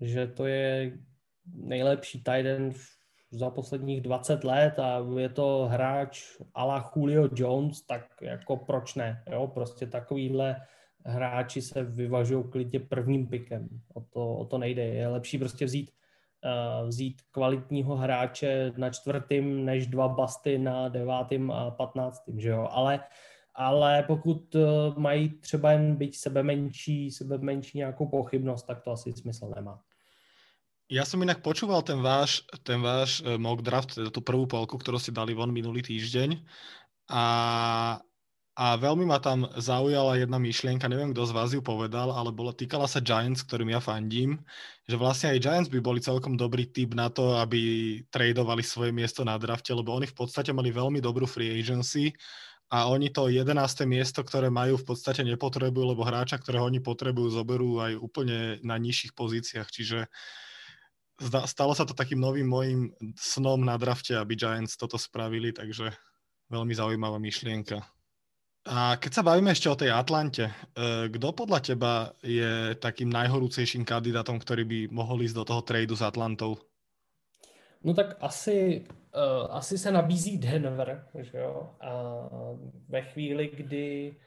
že to je nejlepší Titan za posledních 20 let a je to hráč ala Julio Jones, tak jako proč ne? Jo? Prostě takovýhle hráči se vyvažují klidně prvním pikem. O to, o to nejde. Je lepší prostě vzít Eh, vzít kvalitního hráče na čtvrtým, než dva basty na devátým a patnáctým, že jo, ale ale pokud eh, mají třeba jen být sebe menší, sebe menší nějakou pochybnost, tak to asi smysl nemá. Ja som inak počúval ten váš, ten váš eh, mock draft, teda tú prvú polku, ktorú ste dali von minulý týždeň a a veľmi ma tam zaujala jedna myšlienka, neviem, kto z vás ju povedal, ale bola, týkala sa Giants, ktorým ja fandím, že vlastne aj Giants by boli celkom dobrý typ na to, aby tradovali svoje miesto na drafte, lebo oni v podstate mali veľmi dobrú free agency a oni to 11. miesto, ktoré majú v podstate nepotrebujú, lebo hráča, ktorého oni potrebujú, zoberú aj úplne na nižších pozíciách, čiže stalo sa to takým novým mojim snom na drafte, aby Giants toto spravili, takže veľmi zaujímavá myšlienka. A keď sa bavíme ešte o tej Atlante, eh, kto podľa teba je takým najhorúcejším kandidátom, ktorý by mohol ísť do toho tradu s Atlantou? No tak asi, uh, asi se nabízí Denver, že jo? A ve chvíli, kdy,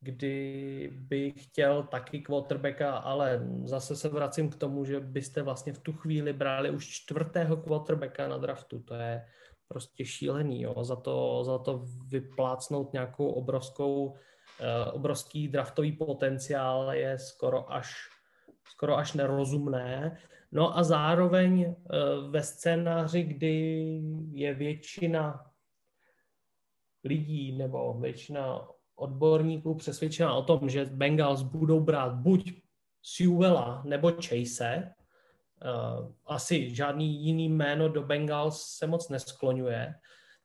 kdy by chtěl taky quarterbacka, ale zase se vracím k tomu, že byste vlastně v tu chvíli brali už čtvrtého quarterbacka na draftu. To je, prostě šílený, jo, za to, za to vyplácnout nějakou obrovskou, uh, obrovský draftový potenciál je skoro až, skoro až nerozumné. No a zároveň uh, ve scénáři, kdy je většina lidí nebo většina odborníků přesvědčena o tom, že Bengals budou brát buď Sewella nebo Chase, uh, asi žádný jiný jméno do Bengals se moc neskloňuje,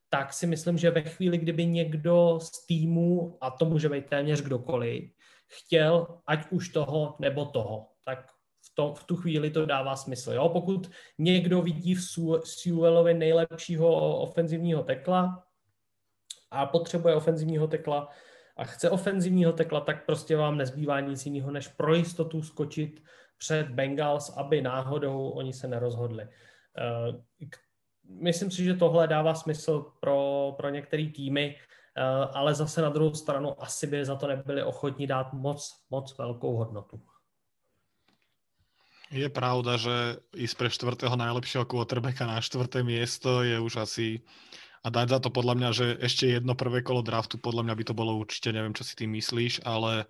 tak si myslím, že ve chvíli, kdyby někdo z týmu, a to může být téměř kdokoliv, chtěl ať už toho nebo toho, tak v, to, v tu chvíli to dává smysl. Jo? Pokud někdo vidí v Sewellovi nejlepšího ofenzivního tekla a potřebuje ofenzivního tekla a chce ofenzivního tekla, tak prostě vám nezbývá nic jiného, než pro jistotu skočit před Bengals, aby náhodou oni se nerozhodli. Eh, myslím si, že tohle dává smysl pro, pro některé týmy, eh, ale zase na druhou stranu asi by za to nebyli ochotní dát moc, moc velkou hodnotu. Je pravda, že ísť pre štvrtého najlepšieho quarterbacka na štvrté miesto je už asi a dať za to podľa mňa, že ešte jedno prvé kolo draftu, podľa mňa by to bolo určite, neviem, čo si tým myslíš, ale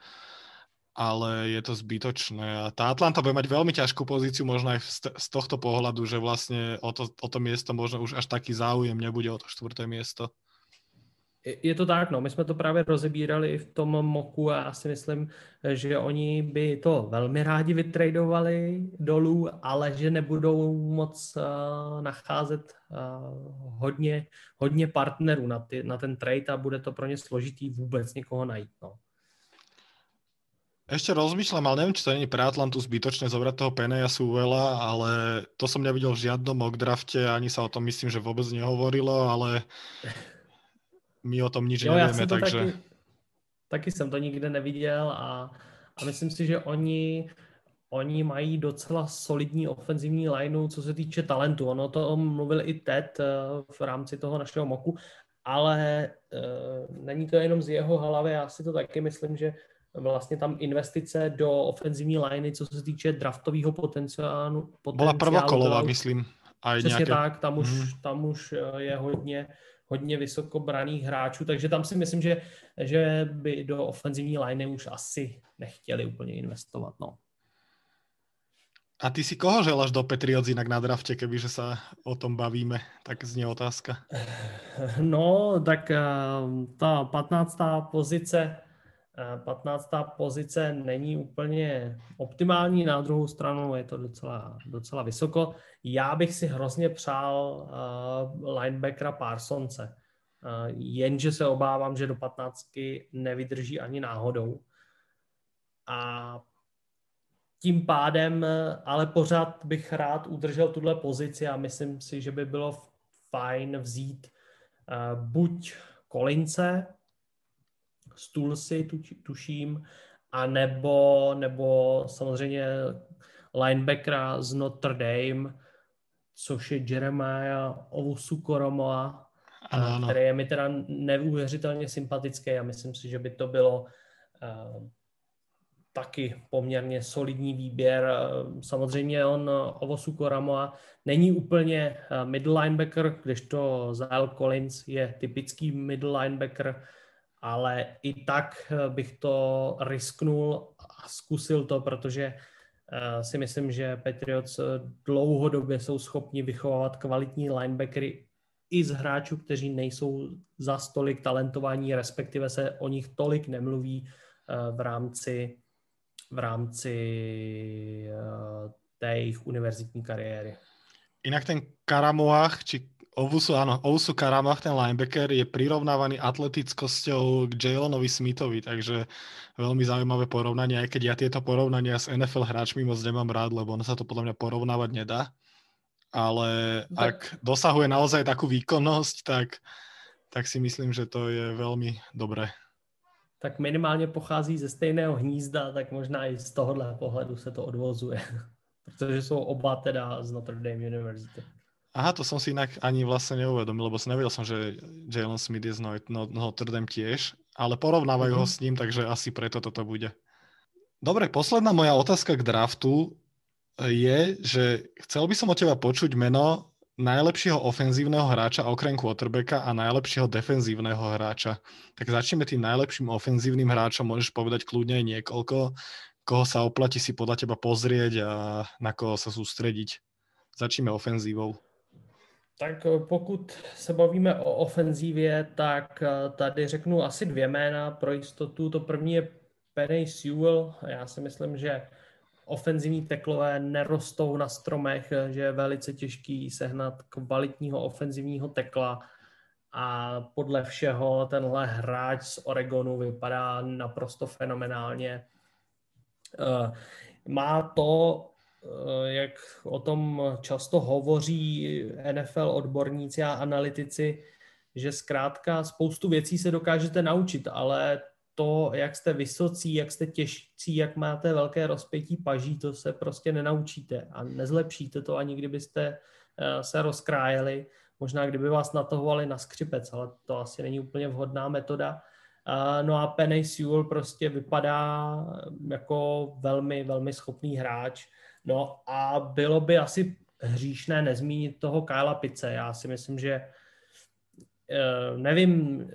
ale je to zbytočné. A tá Atlanta bude mať veľmi ťažkú pozíciu možno aj z tohto pohľadu, že vlastne o to, o to miesto možno už až taký záujem nebude o to čtvrté miesto. Je to tak, no, my jsme to právě rozebírali i v tom moku a já si myslím, že oni by to velmi rádi vytradovali dolů, ale že nebudou moc uh, nacházet uh, hodně, hodně partnerů na, ty, na ten trade a bude to pro ně složitý vůbec někoho najít. No. Ešte rozmýšľam, ale neviem, či to není pre Atlantu zbytočné zobrať toho Peneja veľa, ale to som nevidel v žiadnom mock drafte, ani sa o tom myslím, že vôbec nehovorilo, ale *laughs* my o tom nič jo, nevieme, takže... Taky, taky jsem to nikde neviděl a, a myslím si, že oni, oni mají docela solidní ofenzivní lineu, co se týče talentu. Ono to mluvil i Ted eh, v rámci toho našeho moku, ale uh, není to jenom z jeho hlavy, já si to taky myslím, že vlastně tam investice do ofenzivní liney, co se týče draftového potenciálu. Byla prvokolová, myslím. A Přesně nějaké... tak, tam už, mm. tam už eh, je hodně, hodně vysokobraných hráčů, takže tam si myslím, že, že by do ofenzivní liney už asi nechtěli úplně investovat. No. A ty si koho želáš do Patriots jinak na drafte, kebyže sa o tom bavíme? Tak znie otázka. *laughs* No, tak eh, ta 15. pozice 15. pozice není úplně optimální, na druhou stranu je to docela, docela vysoko. Já bych si hrozně přál uh, linebackera Parsonce, uh, jenže se obávám, že do 15 nevydrží ani náhodou. A tím pádem, ale pořád bych rád udržel tuhle pozici a myslím si, že by bylo fajn vzít uh, buď Kolince, z Tulsy, tuším, a nebo, nebo samozřejmě linebackera z Notre Dame, což je Jeremiah Owusu Koromoa, ano, ano. který je mi teda neuvěřitelně sympatický a myslím si, že by to bylo uh, taky poměrně solidní výběr. Samozřejmě on Ovosu Koromoa není úplně middle linebacker, kdežto Zyle Collins je typický middle linebacker, ale i tak eh, bych to risknul a zkusil to, protože eh, si myslím, že Patriots eh, dlouhodobě jsou schopni vychovávat kvalitní linebackery i z hráčů, kteří nejsou za stolik talentovaní, respektive se o nich tolik nemluví v rámci, v rámci té jejich univerzitní kariéry. Inak ten Karamoach, či Ovusu, áno, Ovusu Karamach, ten linebacker, je prirovnávaný atletickosťou k Jalonovi Smithovi, takže veľmi zaujímavé porovnanie, aj keď ja tieto porovnania s NFL hráčmi moc nemám rád, lebo ono sa to podľa mňa porovnávať nedá. Ale tak. ak dosahuje naozaj takú výkonnosť, tak, tak si myslím, že to je veľmi dobré. Tak minimálně pochází ze stejného hnízda, tak možná i z tohohle pohledu se to odvozuje. *laughs* Protože jsou oba teda z Notre Dame University. Aha, to som si inak ani vlastne neuvedomil, lebo som nevedel som, že Jalen Smith je z no, Notre Dame tiež, ale porovnávajú mm-hmm. ho mhm. s ním, takže asi preto toto bude. Dobre, posledná moja otázka k draftu je, že chcel by som od teba počuť meno najlepšieho ofenzívneho hráča okrem quarterbacka a najlepšieho defenzívneho hráča. Tak začneme tým najlepším ofenzívnym hráčom, môžeš povedať kľudne niekoľko, koho sa oplatí si podľa teba pozrieť a na koho sa sústrediť. Začneme ofenzívou. Tak eh, pokud se bavíme o ofenzívě, tak eh, tady řeknu asi dvě jména pro jistotu. To první je Penny Sewell. Já si myslím, že ofenzivní teklové nerostou na stromech, že je velice těžký sehnat kvalitního ofenzivního tekla a podle všeho tenhle hráč z Oregonu vypadá naprosto fenomenálně. Eh, má to Eh, jak o tom často hovoří NFL odborníci a analytici, že zkrátka spoustu věcí se dokážete naučit, ale to, jak jste vysocí, jak jste těžcí, jak máte velké rozpětí paží, to se prostě nenaučíte a nezlepšíte to ani kdybyste eh, se rozkrájeli. Možná kdyby vás natahovali na skřipec, ale to asi není úplně vhodná metoda. No a Penny Sewell prostě vypadá jako velmi, velmi schopný hráč No a bylo by asi hříšné nezmínit toho Kyla Pice. Já si myslím, že eh, nevím,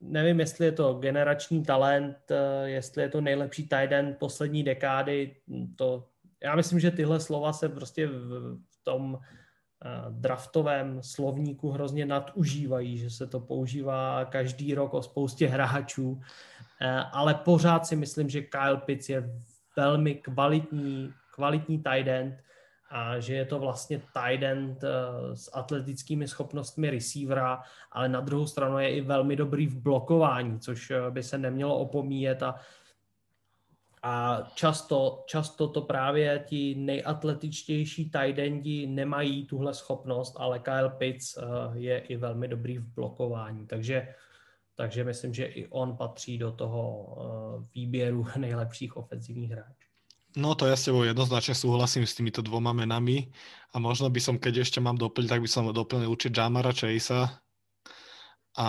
nevím, jestli je to generační talent, eh, jestli je to nejlepší end poslední dekády. To, já myslím, že tyhle slova se prostě v, v tom eh, draftovém slovníku hrozně nadužívají, že se to používá každý rok o spoustě hráčů, ale pořád si myslím, že Kyle Pitts je velmi kvalitní kvalitní tight end a že je to vlastně tight end eh, s atletickými schopnostmi receivera, ale na druhou stranu je i velmi dobrý v blokování, což eh, by se nemělo opomíjet a A často, často to právě ti nejatletičtější tight endi nemají tuhle schopnost, ale Kyle Pitts eh, je i velmi dobrý v blokování. Takže, takže myslím, že i on patří do toho výběru *laughs* nejlepších ofenzivních hráčů. No to ja s tebou jednoznačne súhlasím s týmito dvoma menami a možno by som, keď ešte mám doplniť, tak by som doplnil určite Jamara Chasea a,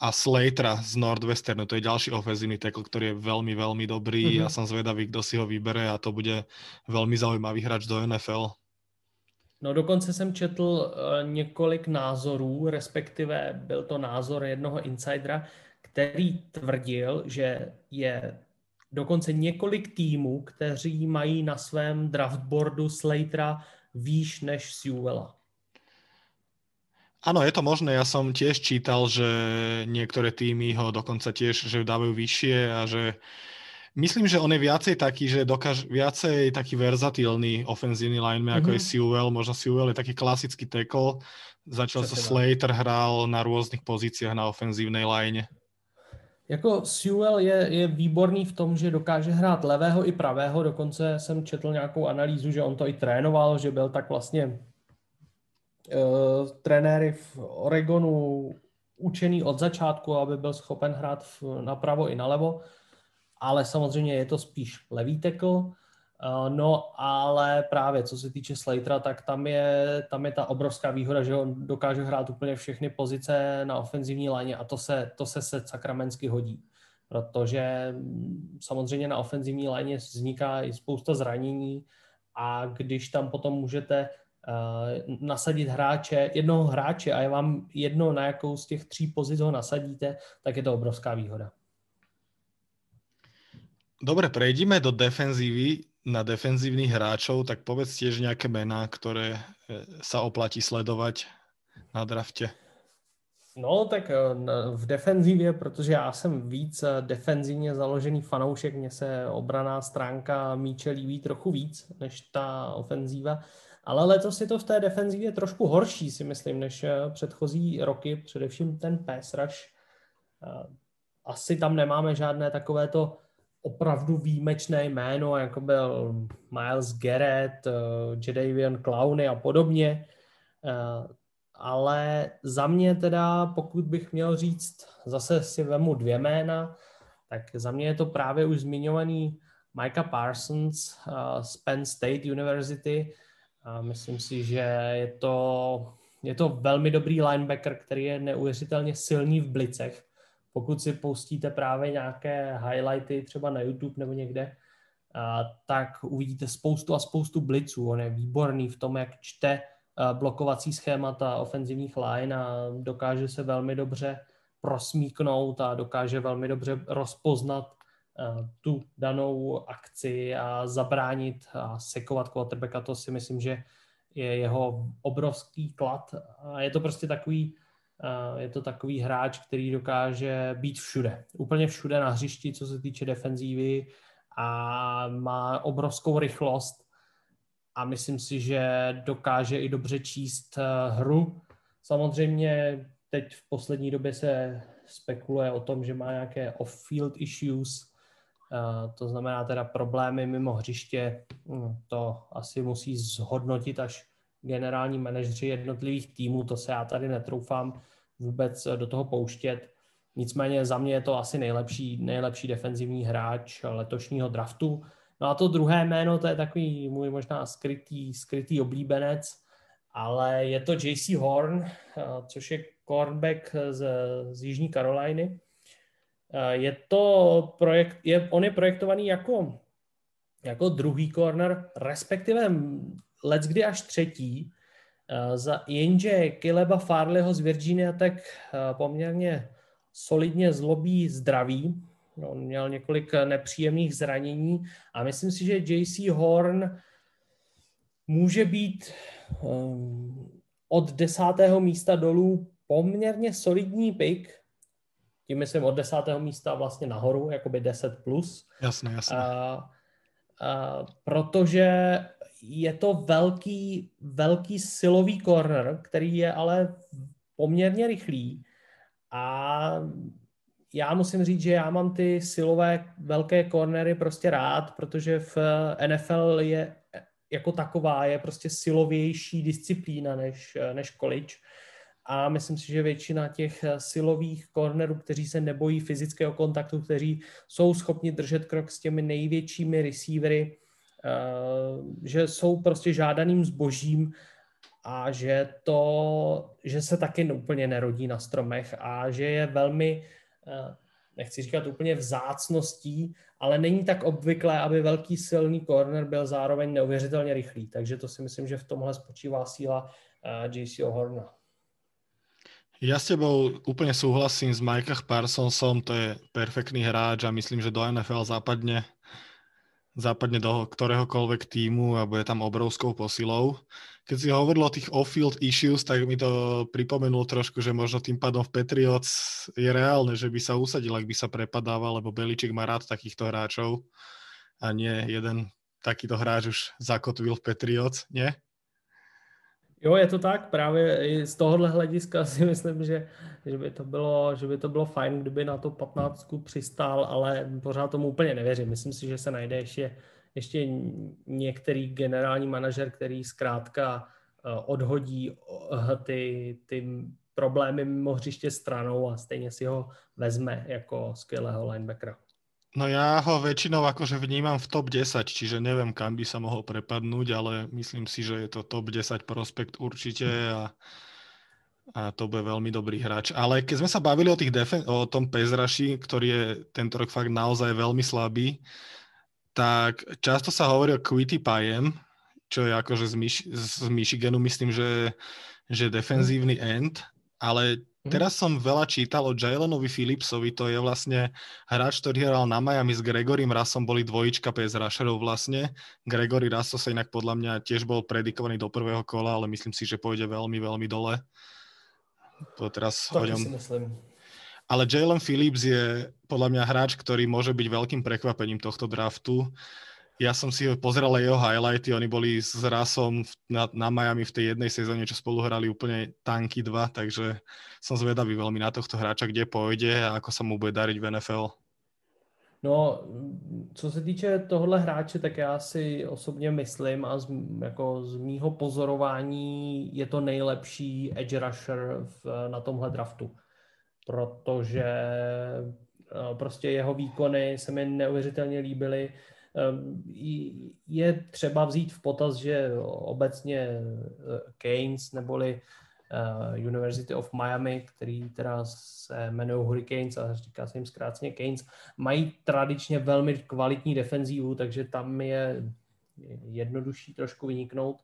a Slatera z Northwesternu. To je ďalší ofenzívny tackle, ktorý je veľmi, veľmi dobrý. Mm-hmm. Ja som zvedavý, kto si ho vybere a to bude veľmi zaujímavý hráč do NFL. No dokonce jsem četl uh, několik názorů, respektive byl to názor jednoho insidera, který tvrdil, že je dokonce několik týmů, kteří mají na svém draftboardu Slatera výš než Sewella. Áno, je to možné. Ja som tiež čítal, že niektoré týmy ho dokonca tiež že dávajú vyššie a že myslím, že on je viacej taký, že dokáže viacej taký verzatilný ofenzívny lineman, mm-hmm. ako je mhm. Sewell. Možno Sewell je taký klasický tackle. Začal sa Slater, hral na rôznych pozíciách na ofenzívnej line. Jako Sewell je, je výborný v tom, že dokáže hrát levého i pravého, dokonce jsem četl nějakou analýzu, že on to i trénoval, že byl tak vlastně uh, trenéry v Oregonu učený od začátku, aby byl schopen hrát v, napravo i nalevo, ale samozřejmě je to spíš levý Eh, no, ale právě co se týče Slatera, tak tam je, tam je ta obrovská výhoda, že on dokáže hrát úplně všechny pozice na ofenzivní léně a to se, to se se sakramensky hodí. Protože mm, samozřejmě na ofenzivní léně vzniká i spousta zranění a když tam potom můžete uh, nasadit hráče, jednoho hráče a je vám jedno, na jakou z těch tří pozic ho nasadíte, tak je to obrovská výhoda. Dobre, prejdime do defenzívy na defenzívnych hráčov, tak povedz tiež nejaké mená, ktoré e, sa oplatí sledovať na drafte. No, tak e, v defenzivě, protože já jsem víc e, defenzivně založený fanoušek, mně se obraná stránka míče líbí trochu víc než ta ofenzíva, ale letos je to v té defenzivě trošku horší, si myslím, než předchozí roky, především ten pass rush. Asi tam nemáme žádné takovéto opravdu výjimečné jméno, jako byl Miles Garrett, uh, Jadavion Clowny a podobně. Uh, ale za mě teda, pokud bych měl říct, zase si vemu dvě jména, tak za mě je to právě už zmiňovaný Micah Parsons uh, z Penn State University. Uh, myslím si, že je to, je to velmi dobrý linebacker, který je neuvěřitelně silný v blicech pokud si pustíte právě nějaké highlighty třeba na YouTube nebo někde, tak uvidíte spoustu a spoustu bliců. On je výborný v tom, jak čte blokovací schémata ofenzivních line a dokáže se velmi dobře prosmíknout a dokáže velmi dobře rozpoznat tu danou akci a zabránit a sekovat quarterbacka. To si myslím, že je jeho obrovský klad. A je to prostě takový je to takový hráč, který dokáže být všude. Úplně všude na hřišti, co se týče defenzívy a má obrovskou rychlost a myslím si, že dokáže i dobře číst eh, hru. Samozřejmě teď v poslední době se spekuluje o tom, že má nějaké off-field issues, eh, to znamená teda problémy mimo hřiště, hm, to asi musí zhodnotit až generální manažři jednotlivých týmů, to se já tady netroufám vůbec do toho pouštět. Nicméně za mě je to asi nejlepší, nejlepší defenzivní hráč letošního draftu. No a to druhé jméno, to je takový můj možná skrytý, skrytý oblíbenec, ale je to JC Horn, což je cornerback z, z Jižní Karoliny. Je to projekt, je, on je projektovaný jako, jako druhý corner, respektive let's kdy až třetí, Eh, za jenže Kileba Farleyho z Virginia tak eh, poměrně solidně zlobí zdraví. On měl několik nepříjemných zranění a myslím si, že JC Horn může být um, od desátého místa dolů poměrně solidní pick, tím myslím od desátého místa vlastně nahoru, jakoby 10 plus. Jasné, jasné. Uh, uh, protože je to velký, velký silový corner, který je ale poměrně rychlý a já musím říct, že já mám ty silové velké cornery prostě rád, protože v NFL je jako taková je prostě silovější disciplína než, než college. A myslím si, že většina těch silových cornerů, kteří se nebojí fyzického kontaktu, kteří jsou schopni držet krok s těmi největšími receivery, eh, že jsou prostě žádaným zbožím a že to, že se taky úplně nerodí na stromech a že je velmi Eh, nechci říkat úplně vzácností, ale není tak obvyklé, aby velký silný corner byl zároveň neuvěřitelně rychlý. Takže to si myslím, že v tomhle spočívá síla eh, JC Horna. Ja s tebou úplne súhlasím s Mikeach Parsonsom, to je perfektný hráč a myslím, že do NFL zapadne, zapadne do ktoréhokoľvek týmu a bude tam obrovskou posilou keď si hovoril o tých off-field issues, tak mi to pripomenulo trošku, že možno tým pádom v Patriots je reálne, že by sa usadil, ak by sa prepadával, lebo Beliček má rád takýchto hráčov a nie jeden takýto hráč už zakotvil v Patriots, nie? Jo, je to tak, právě i z tohohle hlediska si myslím, že, že, by to bylo, že by to bylo fajn, kdyby na to 15 přistál, ale pořád tomu úplně nevěřím. Myslím si, že se najde ještě ještě některý generální manažer, který zkrátka eh, odhodí eh, ty, ty problémy mimo hřiště stranou a stejně si ho vezme jako skvělého linebackera. No já ho většinou akože vnímám v top 10, čiže nevím, kam by sa mohol prepadnúť, ale myslím si, že je to top 10 prospekt určitě a, a to bude veľmi dobrý hráč. Ale keď sme sa bavili o, tých defen- o tom Pezraši, ktorý je tento rok fakt naozaj veľmi slabý, tak často sa hovorí o Quitty Pajem, čo je akože z, Mich- z Michiganu, myslím, že, že defenzívny end, ale. Teraz som veľa čítal o Jalenovi Phillipsovi, to je vlastne hráč, ktorý hral na Miami s Gregorym Rassom, boli dvojička PS Rusherov vlastne. Gregory Rasso sa inak podľa mňa tiež bol predikovaný do prvého kola, ale myslím si, že pôjde veľmi, veľmi dole. To teraz to si myslím. Ale Jalen Phillips je podľa mňa hráč, ktorý môže byť veľkým prekvapením tohto draftu. Ja som si pozrel jeho highlighty, oni boli s Rasom na, na Miami v tej jednej sezóne, čo spolu hrali úplne tanky dva, takže som zvedavý veľmi na tohto hráča, kde pôjde a ako sa mu bude dariť v NFL. No, co se týče tohle hráče, tak já si osobně myslím a z, jako z mýho pozorování je to nejlepší edge rusher v, na tomhle draftu protože eh, prostě jeho výkony se mi neuvěřitelně líbily. Eh, je třeba vzít v potaz, že obecně eh, Keynes neboli University of Miami, který teda se jmenují Hurricanes a říká se jim zkráceně Keynes, mají tradičně velmi kvalitní defenzívu, takže tam je jednodušší trošku vyniknout,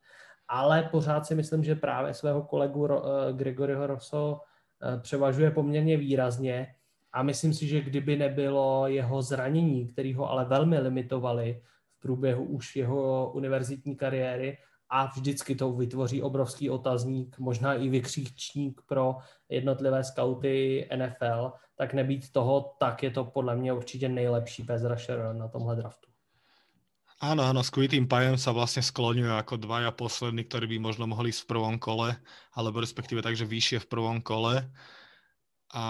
ale pořád si myslím, že právě svého kolegu Gregoryho Rosso Eh, převažuje poměrně výrazně a myslím si, že kdyby nebylo jeho zranění, který ho ale velmi limitovali v průběhu už jeho univerzitní kariéry a vždycky to vytvoří obrovský otazník, možná i vykříčník pro jednotlivé skauty NFL, tak nebýt toho, tak je to podle mě určitě nejlepší pass rusher na tomhle draftu. Áno, áno, s Quitým Pajem sa vlastne skloňujú ako dvaja poslední, ktorí by možno mohli ísť v prvom kole, alebo respektíve takže vyššie v prvom kole. A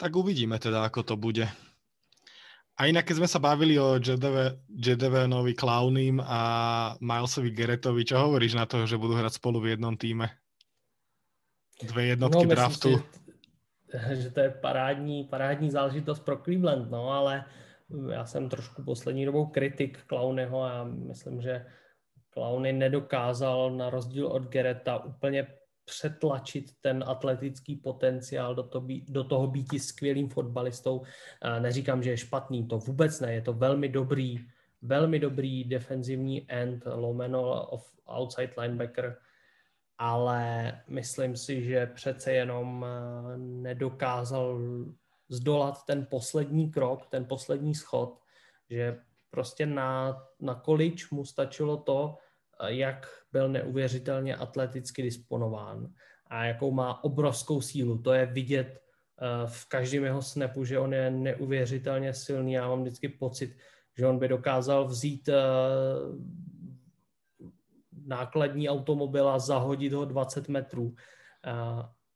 tak uvidíme teda, ako to bude. A inak, keď sme sa bavili o Jedevenovi Clownym a Milesovi Geretovi, čo hovoríš na to, že budú hrať spolu v jednom týme? Dve jednotky no, draftu. Si, že to je parádní, parádní záležitost pro Cleveland, no ale já jsem trošku poslední dobou kritik Clownyho a myslím, že Clowny nedokázal na rozdíl od Gereta úplně přetlačit ten atletický potenciál do, to, do toho být skvělým fotbalistou. Neříkám, že je špatný, to vůbec ne, je to velmi dobrý, velmi dobrý defenzivní end, lomeno of outside linebacker, ale myslím si, že přece jenom nedokázal zdolat ten poslední krok, ten poslední schod, že prostě na, na količ mu stačilo to, jak byl neuvěřitelně atleticky disponován a jakou má obrovskou sílu. To je vidět eh, v každém jeho snapu, že on je neuvěřitelně silný. Já mám vždycky pocit, že on by dokázal vzít eh, nákladní automobil a zahodit ho 20 metrů.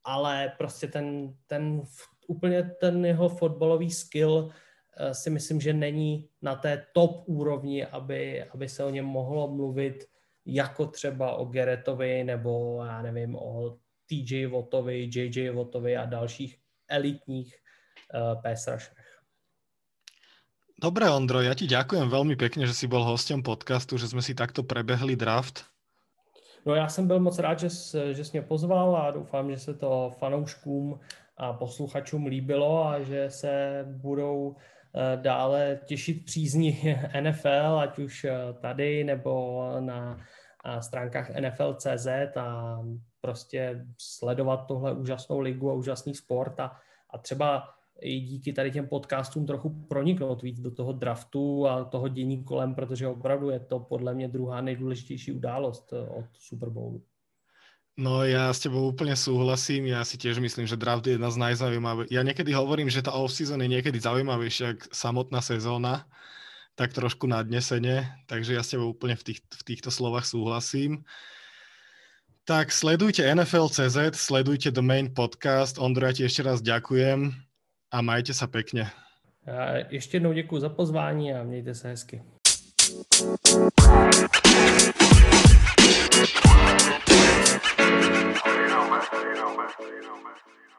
ale prostě ten, ten úplně ten jeho fotbalový skill eh, si myslím, že není na té top úrovni, aby, aby se o něm mohlo mluvit jako třeba o Geretovi nebo já nevím, o TJ Votovi, JJ Votovi a dalších elitních uh, pass rusherech. Dobre, Ondro, ja ti ďakujem veľmi pekne, že si bol hostem podcastu, že sme si takto prebehli draft. No já jsem byl moc rád, že, že jsi mě pozval a doufám, že se to fanouškům a posluchačům líbilo a že se budou eh, dále těšit přízni *laughs* NFL, ať už eh, tady nebo na stránkách NFL.cz a prostě sledovat tohle úžasnou ligu a úžasný sport a, a třeba i díky tady těm podcastům trochu proniknout víc do toho draftu a toho dění kolem, protože opravdu je to podle mě druhá nejdůležitější událost eh, od Super Bowlu. No ja s tebou úplne súhlasím, ja si tiež myslím, že draft je jedna z najzaujímavejších. Ja niekedy hovorím, že tá off-season je niekedy zaujímavejšia ako samotná sezóna, tak trošku nadnesene, takže ja s tebou úplne v, tých, v týchto slovách súhlasím. Tak sledujte NFL.cz, sledujte The Main Podcast. Ondro, ja ti ešte raz ďakujem a majte sa pekne. A ještě jednou děkuji za pozvání a mějte se hezky. Man. You. You know, man.